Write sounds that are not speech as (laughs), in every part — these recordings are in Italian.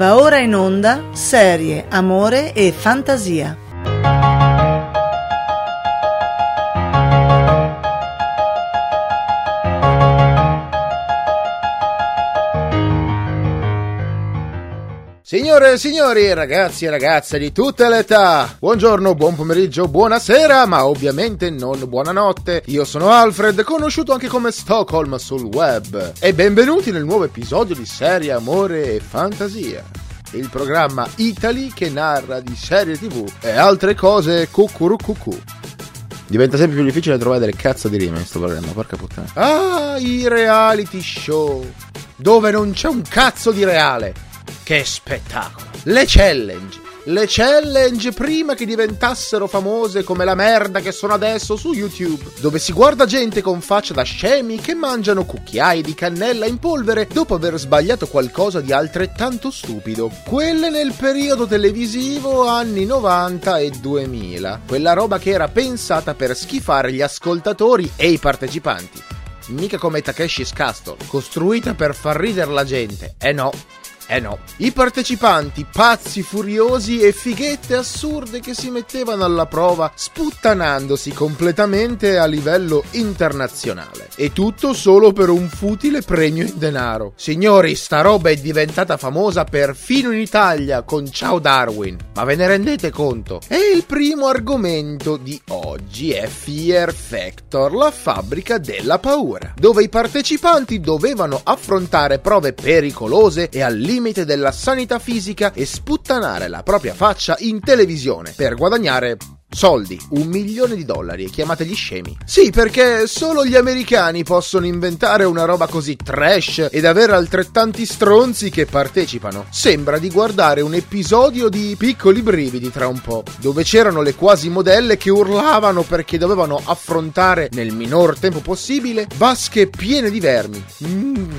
Va ora in onda serie Amore e Fantasia. Signore e signori, ragazzi e ragazze di tutte le età, buongiorno, buon pomeriggio, buonasera, ma ovviamente non buonanotte. Io sono Alfred, conosciuto anche come Stockholm sul web, e benvenuti nel nuovo episodio di Serie Amore e Fantasia. Il programma Italy che narra di serie tv e altre cose cucurucucù. Diventa sempre più difficile trovare delle cazzo di rime in sto programma, porca puttana. Ah, i reality show, dove non c'è un cazzo di reale. Che spettacolo! Le challenge! Le challenge prima che diventassero famose come la merda che sono adesso su YouTube, dove si guarda gente con faccia da scemi che mangiano cucchiai di cannella in polvere dopo aver sbagliato qualcosa di altrettanto stupido. Quelle nel periodo televisivo anni 90 e 2000. Quella roba che era pensata per schifare gli ascoltatori e i partecipanti. Mica come Takeshi's Castle, costruita per far ridere la gente. Eh no, eh no. I partecipanti pazzi, furiosi e fighette assurde che si mettevano alla prova sputtanandosi completamente a livello internazionale. E tutto solo per un futile premio in denaro. Signori, sta roba è diventata famosa perfino in Italia con Ciao Darwin. Ma ve ne rendete conto? E il primo argomento di oggi è Fear Factor, la fabbrica della paura, dove i partecipanti dovevano affrontare prove pericolose e al limite della sanità fisica e sputtanare la propria faccia in televisione per guadagnare Soldi, un milione di dollari chiamateli scemi. Sì, perché solo gli americani possono inventare una roba così trash ed avere altrettanti stronzi che partecipano. Sembra di guardare un episodio di Piccoli brividi tra un po', dove c'erano le quasi modelle che urlavano perché dovevano affrontare nel minor tempo possibile vasche piene di vermi. Mm,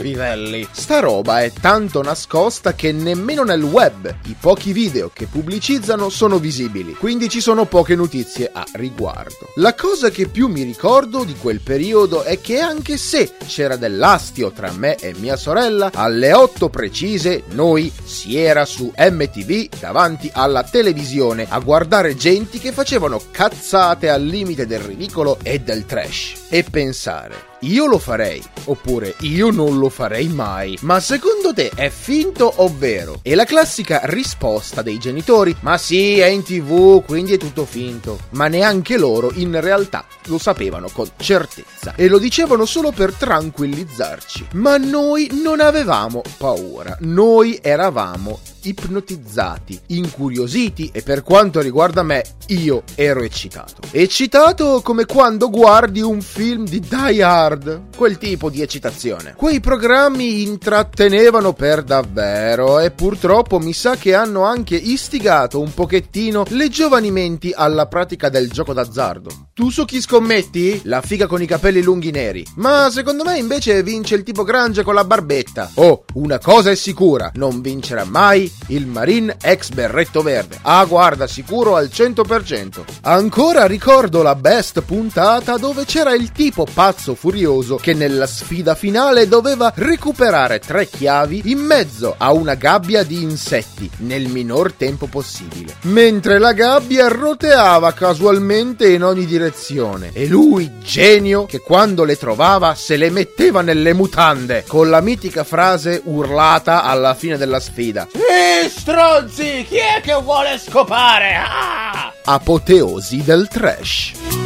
livelli. Sta roba è tanto nascosta che nemmeno nel web i pochi video che pubblicizzano sono visibili. Quindi ci sono poche notizie a riguardo. La cosa che più mi ricordo di quel periodo è che anche se c'era dell'astio tra me e mia sorella, alle 8 precise noi si era su MTV davanti alla televisione a guardare genti che facevano cazzate al limite del ridicolo e del trash e pensare io lo farei, oppure io non lo farei mai. Ma secondo te è finto o vero? E la classica risposta dei genitori, ma sì, è in tv, quindi è tutto finto. Ma neanche loro in realtà lo sapevano con certezza e lo dicevano solo per tranquillizzarci. Ma noi non avevamo paura, noi eravamo ipnotizzati, incuriositi e per quanto riguarda me io ero eccitato. Eccitato come quando guardi un film di Die Hard, quel tipo di eccitazione. Quei programmi intrattenevano per davvero e purtroppo mi sa che hanno anche istigato un pochettino le giovani menti alla pratica del gioco d'azzardo. Tu su chi scommetti? La figa con i capelli lunghi neri. Ma secondo me invece vince il tipo grange con la barbetta. Oh, una cosa è sicura, non vincerà mai il Marine ex berretto verde. Ah, guarda, sicuro al 100%. Ancora ricordo la best puntata dove c'era il tipo pazzo furioso che nella sfida finale doveva recuperare tre chiavi in mezzo a una gabbia di insetti nel minor tempo possibile. Mentre la gabbia roteava casualmente in ogni direzione e lui, genio, che quando le trovava se le metteva nelle mutande con la mitica frase urlata alla fine della sfida. Ehi, stronzi, chi è che vuole scopare? Ah! Apoteosi del trash.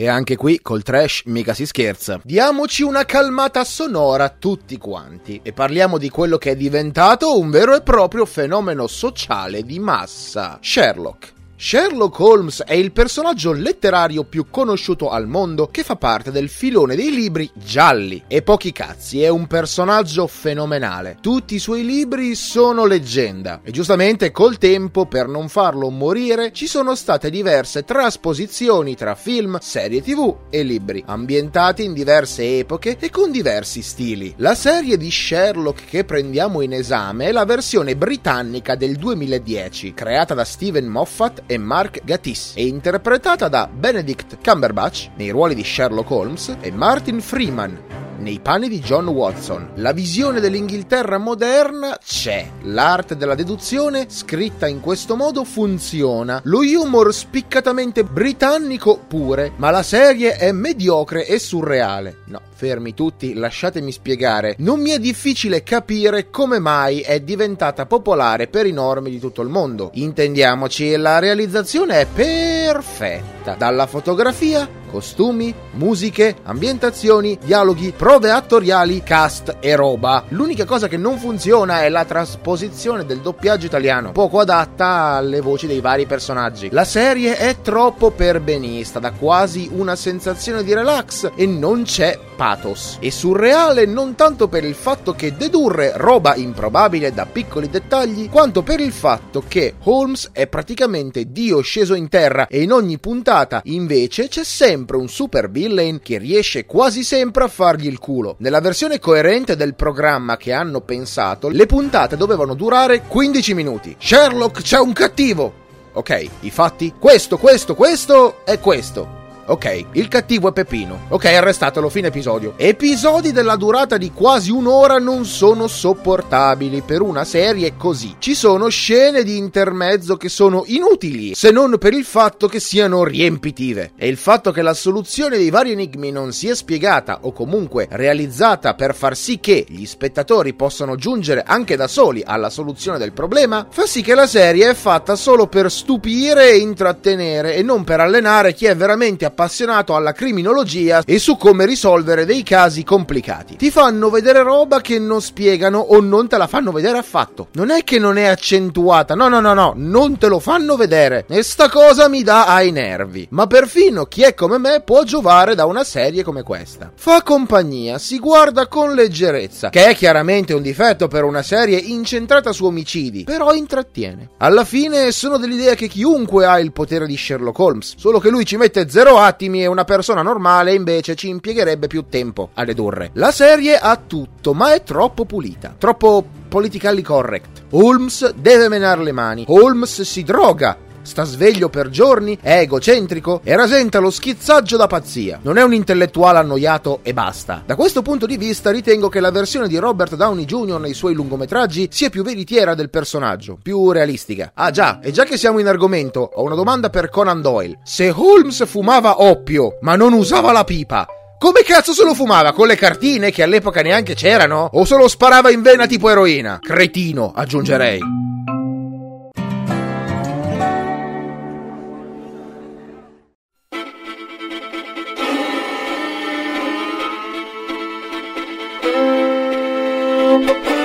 E anche qui col trash mica si scherza. Diamoci una calmata sonora tutti quanti e parliamo di quello che è diventato un vero e proprio fenomeno sociale di massa. Sherlock. Sherlock Holmes è il personaggio letterario più conosciuto al mondo che fa parte del filone dei libri gialli. E pochi cazzi, è un personaggio fenomenale. Tutti i suoi libri sono leggenda. E giustamente col tempo, per non farlo morire, ci sono state diverse trasposizioni tra film, serie tv e libri, ambientati in diverse epoche e con diversi stili. La serie di Sherlock che prendiamo in esame è la versione britannica del 2010, creata da Steven Moffat e Mark Gatiss e interpretata da Benedict Cumberbatch nei ruoli di Sherlock Holmes e Martin Freeman nei panni di John Watson. La visione dell'Inghilterra moderna c'è. L'arte della deduzione, scritta in questo modo, funziona. Lo humor spiccatamente britannico pure, ma la serie è mediocre e surreale. No, fermi tutti, lasciatemi spiegare. Non mi è difficile capire come mai è diventata popolare per i normi di tutto il mondo. Intendiamoci, la realizzazione è perfetta. Dalla fotografia costumi, musiche, ambientazioni, dialoghi, prove attoriali, cast e roba. L'unica cosa che non funziona è la trasposizione del doppiaggio italiano, poco adatta alle voci dei vari personaggi. La serie è troppo perbenista, da quasi una sensazione di relax e non c'è pathos. È surreale non tanto per il fatto che dedurre roba improbabile da piccoli dettagli, quanto per il fatto che Holmes è praticamente Dio sceso in terra e in ogni puntata invece c'è sempre un super villain che riesce quasi sempre a fargli il culo. Nella versione coerente del programma che hanno pensato, le puntate dovevano durare 15 minuti. Sherlock c'è un cattivo! Ok, i fatti? Questo, questo, questo e questo. Ok, il cattivo è Peppino. Ok, arrestatelo, fine episodio. Episodi della durata di quasi un'ora non sono sopportabili per una serie così. Ci sono scene di intermezzo che sono inutili, se non per il fatto che siano riempitive. E il fatto che la soluzione dei vari enigmi non sia spiegata o comunque realizzata per far sì che gli spettatori possano giungere anche da soli alla soluzione del problema, fa sì che la serie è fatta solo per stupire e intrattenere e non per allenare chi è veramente appassionato appassionato alla criminologia e su come risolvere dei casi complicati. Ti fanno vedere roba che non spiegano o non te la fanno vedere affatto. Non è che non è accentuata, no, no, no, no, non te lo fanno vedere. E sta cosa mi dà ai nervi. Ma perfino chi è come me può giovare da una serie come questa. Fa compagnia, si guarda con leggerezza, che è chiaramente un difetto per una serie incentrata su omicidi, però intrattiene. Alla fine sono dell'idea che chiunque ha il potere di Sherlock Holmes, solo che lui ci mette zero attimi e una persona normale invece ci impiegherebbe più tempo a dedurre. La serie ha tutto, ma è troppo pulita, troppo politically correct. Holmes deve menare le mani, Holmes si droga, sta sveglio per giorni, è egocentrico e rasenta lo schizzaggio da pazzia. Non è un intellettuale annoiato e basta. Da questo punto di vista ritengo che la versione di Robert Downey Jr. nei suoi lungometraggi sia più veritiera del personaggio, più realistica. Ah già, e già che siamo in argomento, ho una domanda per Conan Doyle. Se Holmes fumava oppio, ma non usava la pipa, come cazzo se lo fumava? Con le cartine che all'epoca neanche c'erano? O se lo sparava in vena tipo eroina? Cretino, aggiungerei. Música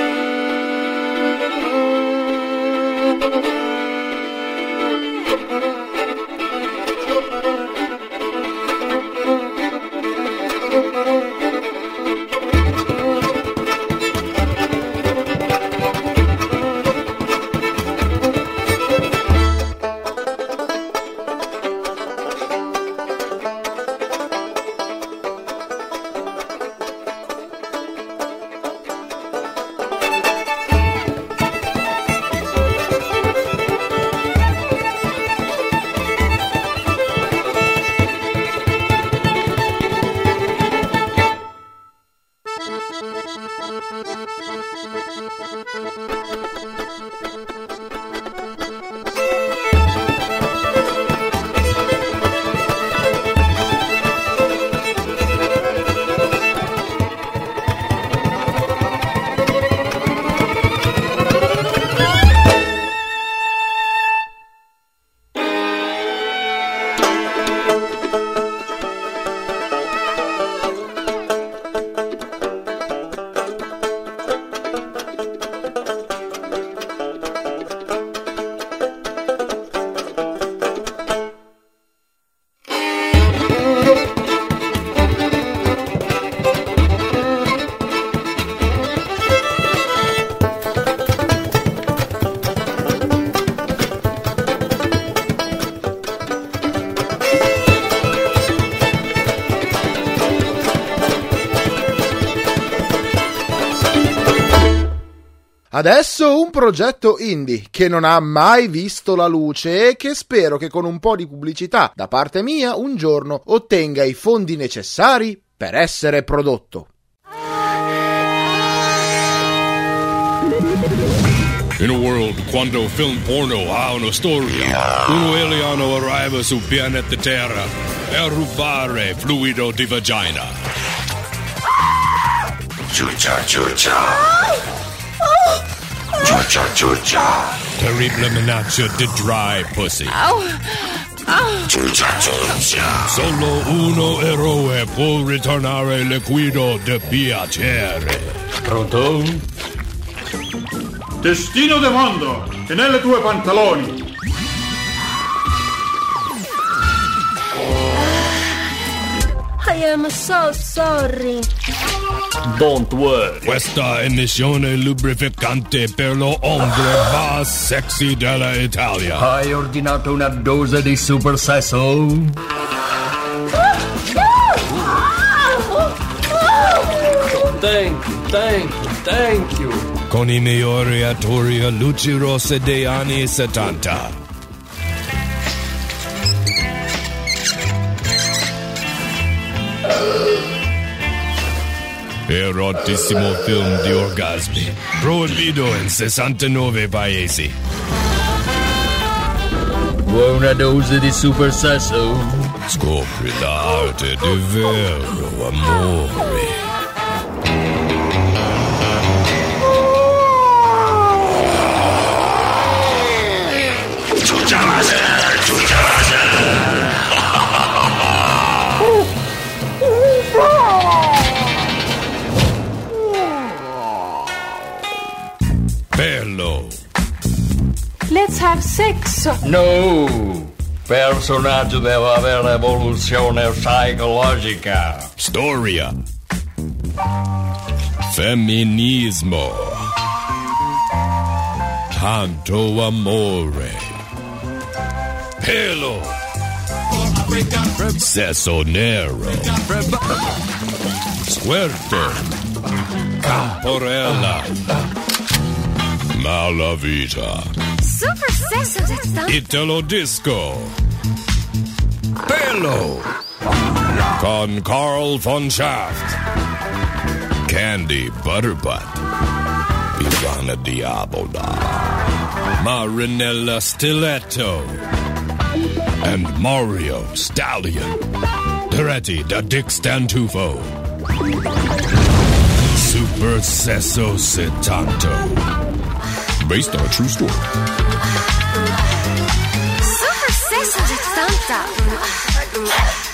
Adesso un progetto indie che non ha mai visto la luce e che spero che con un po' di pubblicità da parte mia un giorno ottenga i fondi necessari per essere prodotto. In a world quando film porno ha una storia, uno alieno arriva su pianeta Terra per rubare fluido di vagina. Ciuccia, ciuccia. Ciuccia, ciuccia. Terrible minaccia di dry pussy. Ciuccia, ciuccia. Solo uno eroe può ritornare liquido di piacere. Pronto? Destino de mondo è nelle tue pantaloni. I am so sorry. Don't worry. Questa emissione lubrificante per lo hombre va sexy della Italia. Hai ordinato una dose di super sesso? Thank you, thank you, thank you. Con i migliori attori a luci rosse dei anni 70. (laughs) Erotissimo film di orgasmi. Proibito in 69 paesi. Vuoi una dose di super sesso? Scopri l'arte di vero amore. Ciuccia laser, ciuccia laser. Have sex. No! Personaggio deve avere evoluzione psicologica. Storia. Femminismo. Tanto amore. Pelo. Sesso nero. Suerte. Camporella. Malavita. Italo Disco. Pelo. Con Carl von Schaft. Candy Butterbutt. Ivana Diabola. Marinella Stiletto. And Mario Stallion. Diretti da Dick Stantufo. Super Sesso Setanto. Based on a true story. stop.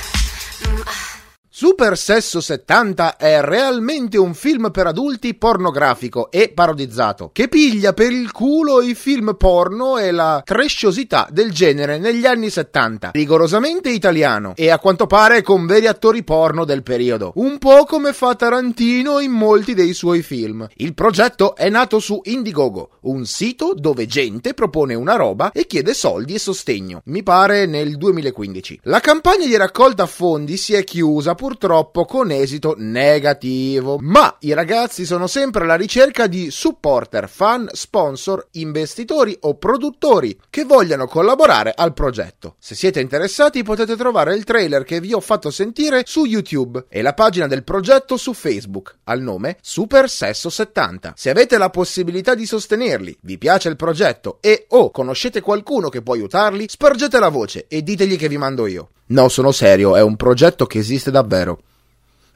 Super Sesso 70 è realmente un film per adulti pornografico e parodizzato, che piglia per il culo i film porno e la trasciosità del genere negli anni 70, rigorosamente italiano e a quanto pare con veri attori porno del periodo, un po' come fa Tarantino in molti dei suoi film. Il progetto è nato su Indiegogo, un sito dove gente propone una roba e chiede soldi e sostegno, mi pare nel 2015. La campagna di raccolta fondi si è chiusa purtroppo con esito negativo, ma i ragazzi sono sempre alla ricerca di supporter, fan, sponsor, investitori o produttori che vogliano collaborare al progetto. Se siete interessati potete trovare il trailer che vi ho fatto sentire su YouTube e la pagina del progetto su Facebook al nome Super Sesso 70. Se avete la possibilità di sostenerli, vi piace il progetto e o conoscete qualcuno che può aiutarli, spargete la voce e ditegli che vi mando io. No, sono serio, è un progetto che esiste davvero.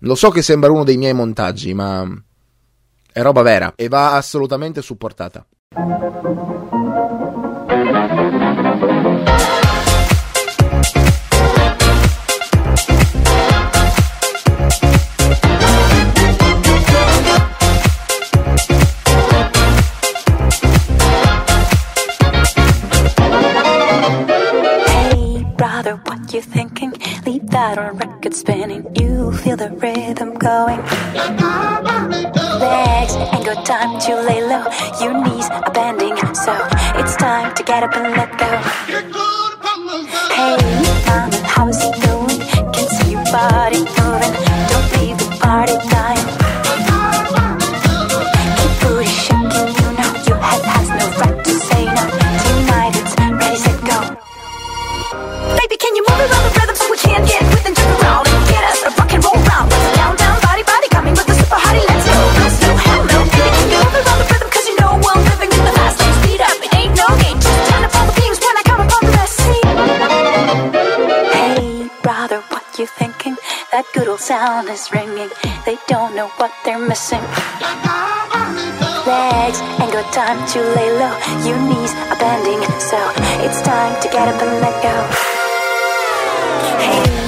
Lo so che sembra uno dei miei montaggi, ma è roba vera e va assolutamente supportata. Leave a record spinning. You feel the rhythm going. Legs ain't got time to lay low. Your knees are bending, so it's time to get up and let go. Hey, sound is ringing. They don't know what they're missing. Legs ain't got time to lay low. Your knees are bending, so it's time to get up and let go. Hey,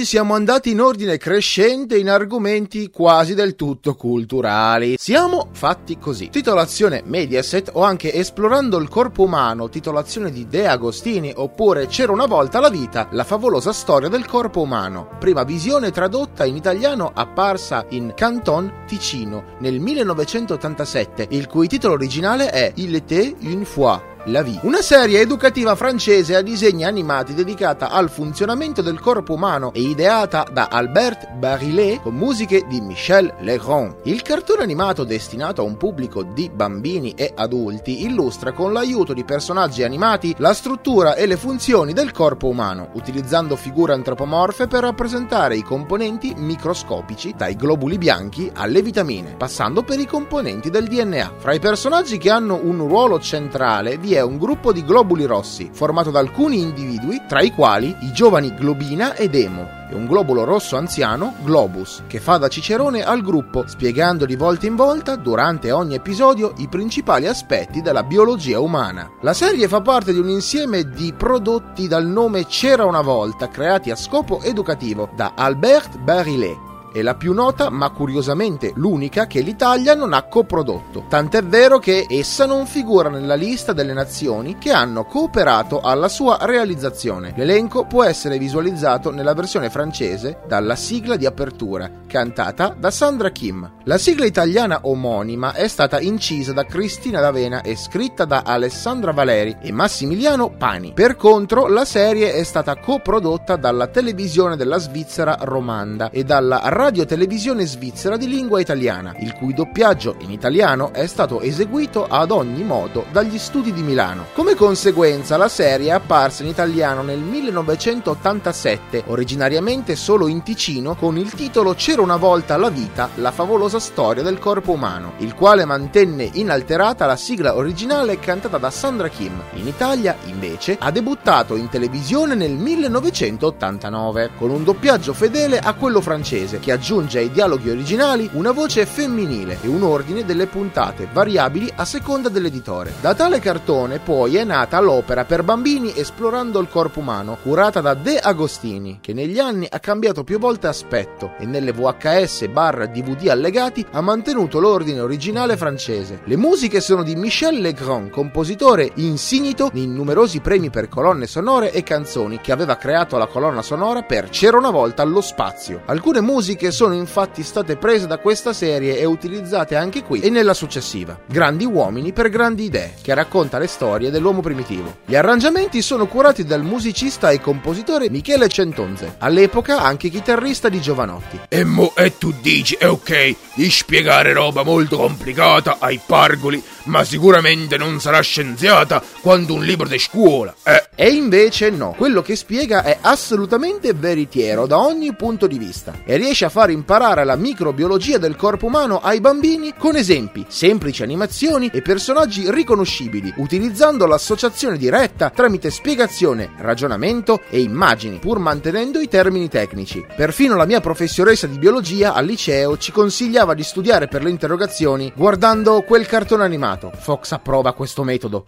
Oggi siamo andati in ordine crescente in argomenti quasi del tutto culturali. Siamo fatti così. Titolazione Mediaset o anche Esplorando il corpo umano, titolazione di De Agostini oppure C'era una volta la vita, la favolosa storia del corpo umano. Prima visione tradotta in italiano apparsa in Canton Ticino nel 1987, il cui titolo originale è Il était une fois. La vie. Una serie educativa francese a disegni animati dedicata al funzionamento del corpo umano e ideata da Albert Barillet con musiche di Michel Legrand. Il cartone animato destinato a un pubblico di bambini e adulti illustra con l'aiuto di personaggi animati la struttura e le funzioni del corpo umano, utilizzando figure antropomorfe per rappresentare i componenti microscopici, dai globuli bianchi alle vitamine, passando per i componenti del DNA. Fra i personaggi che hanno un ruolo centrale vi è un gruppo di globuli rossi, formato da alcuni individui, tra i quali i giovani Globina ed Emo, e un globulo rosso anziano, Globus, che fa da cicerone al gruppo, spiegando di volta in volta, durante ogni episodio, i principali aspetti della biologia umana. La serie fa parte di un insieme di prodotti dal nome C'era una volta, creati a scopo educativo da Albert Barillet è la più nota, ma curiosamente l'unica che l'Italia non ha coprodotto. Tant'è vero che essa non figura nella lista delle nazioni che hanno cooperato alla sua realizzazione. L'elenco può essere visualizzato nella versione francese dalla sigla di apertura, cantata da Sandra Kim. La sigla italiana omonima è stata incisa da Cristina D'Avena e scritta da Alessandra Valeri e Massimiliano Pani. Per contro, la serie è stata coprodotta dalla televisione della Svizzera Romanda e dalla radio-televisione svizzera di lingua italiana, il cui doppiaggio in italiano è stato eseguito ad ogni modo dagli studi di Milano. Come conseguenza, la serie è apparsa in italiano nel 1987, originariamente solo in Ticino, con il titolo C'era una volta la vita, la favolosa storia del corpo umano, il quale mantenne inalterata la sigla originale cantata da Sandra Kim. In Italia, invece, ha debuttato in televisione nel 1989, con un doppiaggio fedele a quello francese, che aggiunge ai dialoghi originali una voce femminile e un ordine delle puntate variabili a seconda dell'editore. Da tale cartone poi è nata l'opera per bambini Esplorando il corpo umano, curata da De Agostini, che negli anni ha cambiato più volte aspetto e nelle VHS barra DVD allegati ha mantenuto l'ordine originale francese. Le musiche sono di Michel Legrand, compositore insignito in numerosi premi per colonne sonore e canzoni, che aveva creato la colonna sonora per C'era una volta allo spazio. Alcune musiche sono infatti state prese da questa serie e utilizzate anche qui e nella successiva. Grandi uomini per grandi idee, che racconta le storie dell'uomo primitivo. Gli arrangiamenti sono curati dal musicista e compositore Michele Centonze, all'epoca anche chitarrista di Giovanotti. E mo e tu dici, è ok, di spiegare roba molto complicata ai pargoli, ma sicuramente non sarà scienziata quanto un libro di scuola, eh. E invece no, quello che spiega è assolutamente veritiero da ogni punto di vista e riesce a far imparare la microbiologia del corpo umano ai bambini con esempi, semplici animazioni e personaggi riconoscibili, utilizzando l'associazione diretta tramite spiegazione, ragionamento e immagini, pur mantenendo i termini tecnici. Perfino la mia professoressa di biologia al liceo ci consigliava di studiare per le interrogazioni guardando quel cartone animato. Fox approva questo metodo.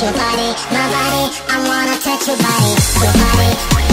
Your, body, my body. I wanna touch your body, your body.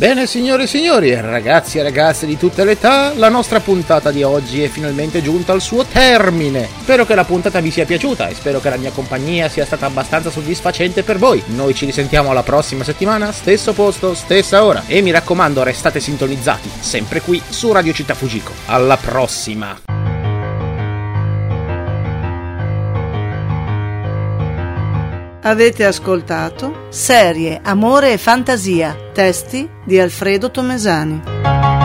Bene signore e signori, ragazzi e ragazze di tutte le età, la nostra puntata di oggi è finalmente giunta al suo termine. Spero che la puntata vi sia piaciuta e spero che la mia compagnia sia stata abbastanza soddisfacente per voi. Noi ci risentiamo la prossima settimana, stesso posto, stessa ora. E mi raccomando, restate sintonizzati, sempre qui su Radio Città Fujiko. Alla prossima! Avete ascoltato Serie, Amore e Fantasia, testi di Alfredo Tomesani.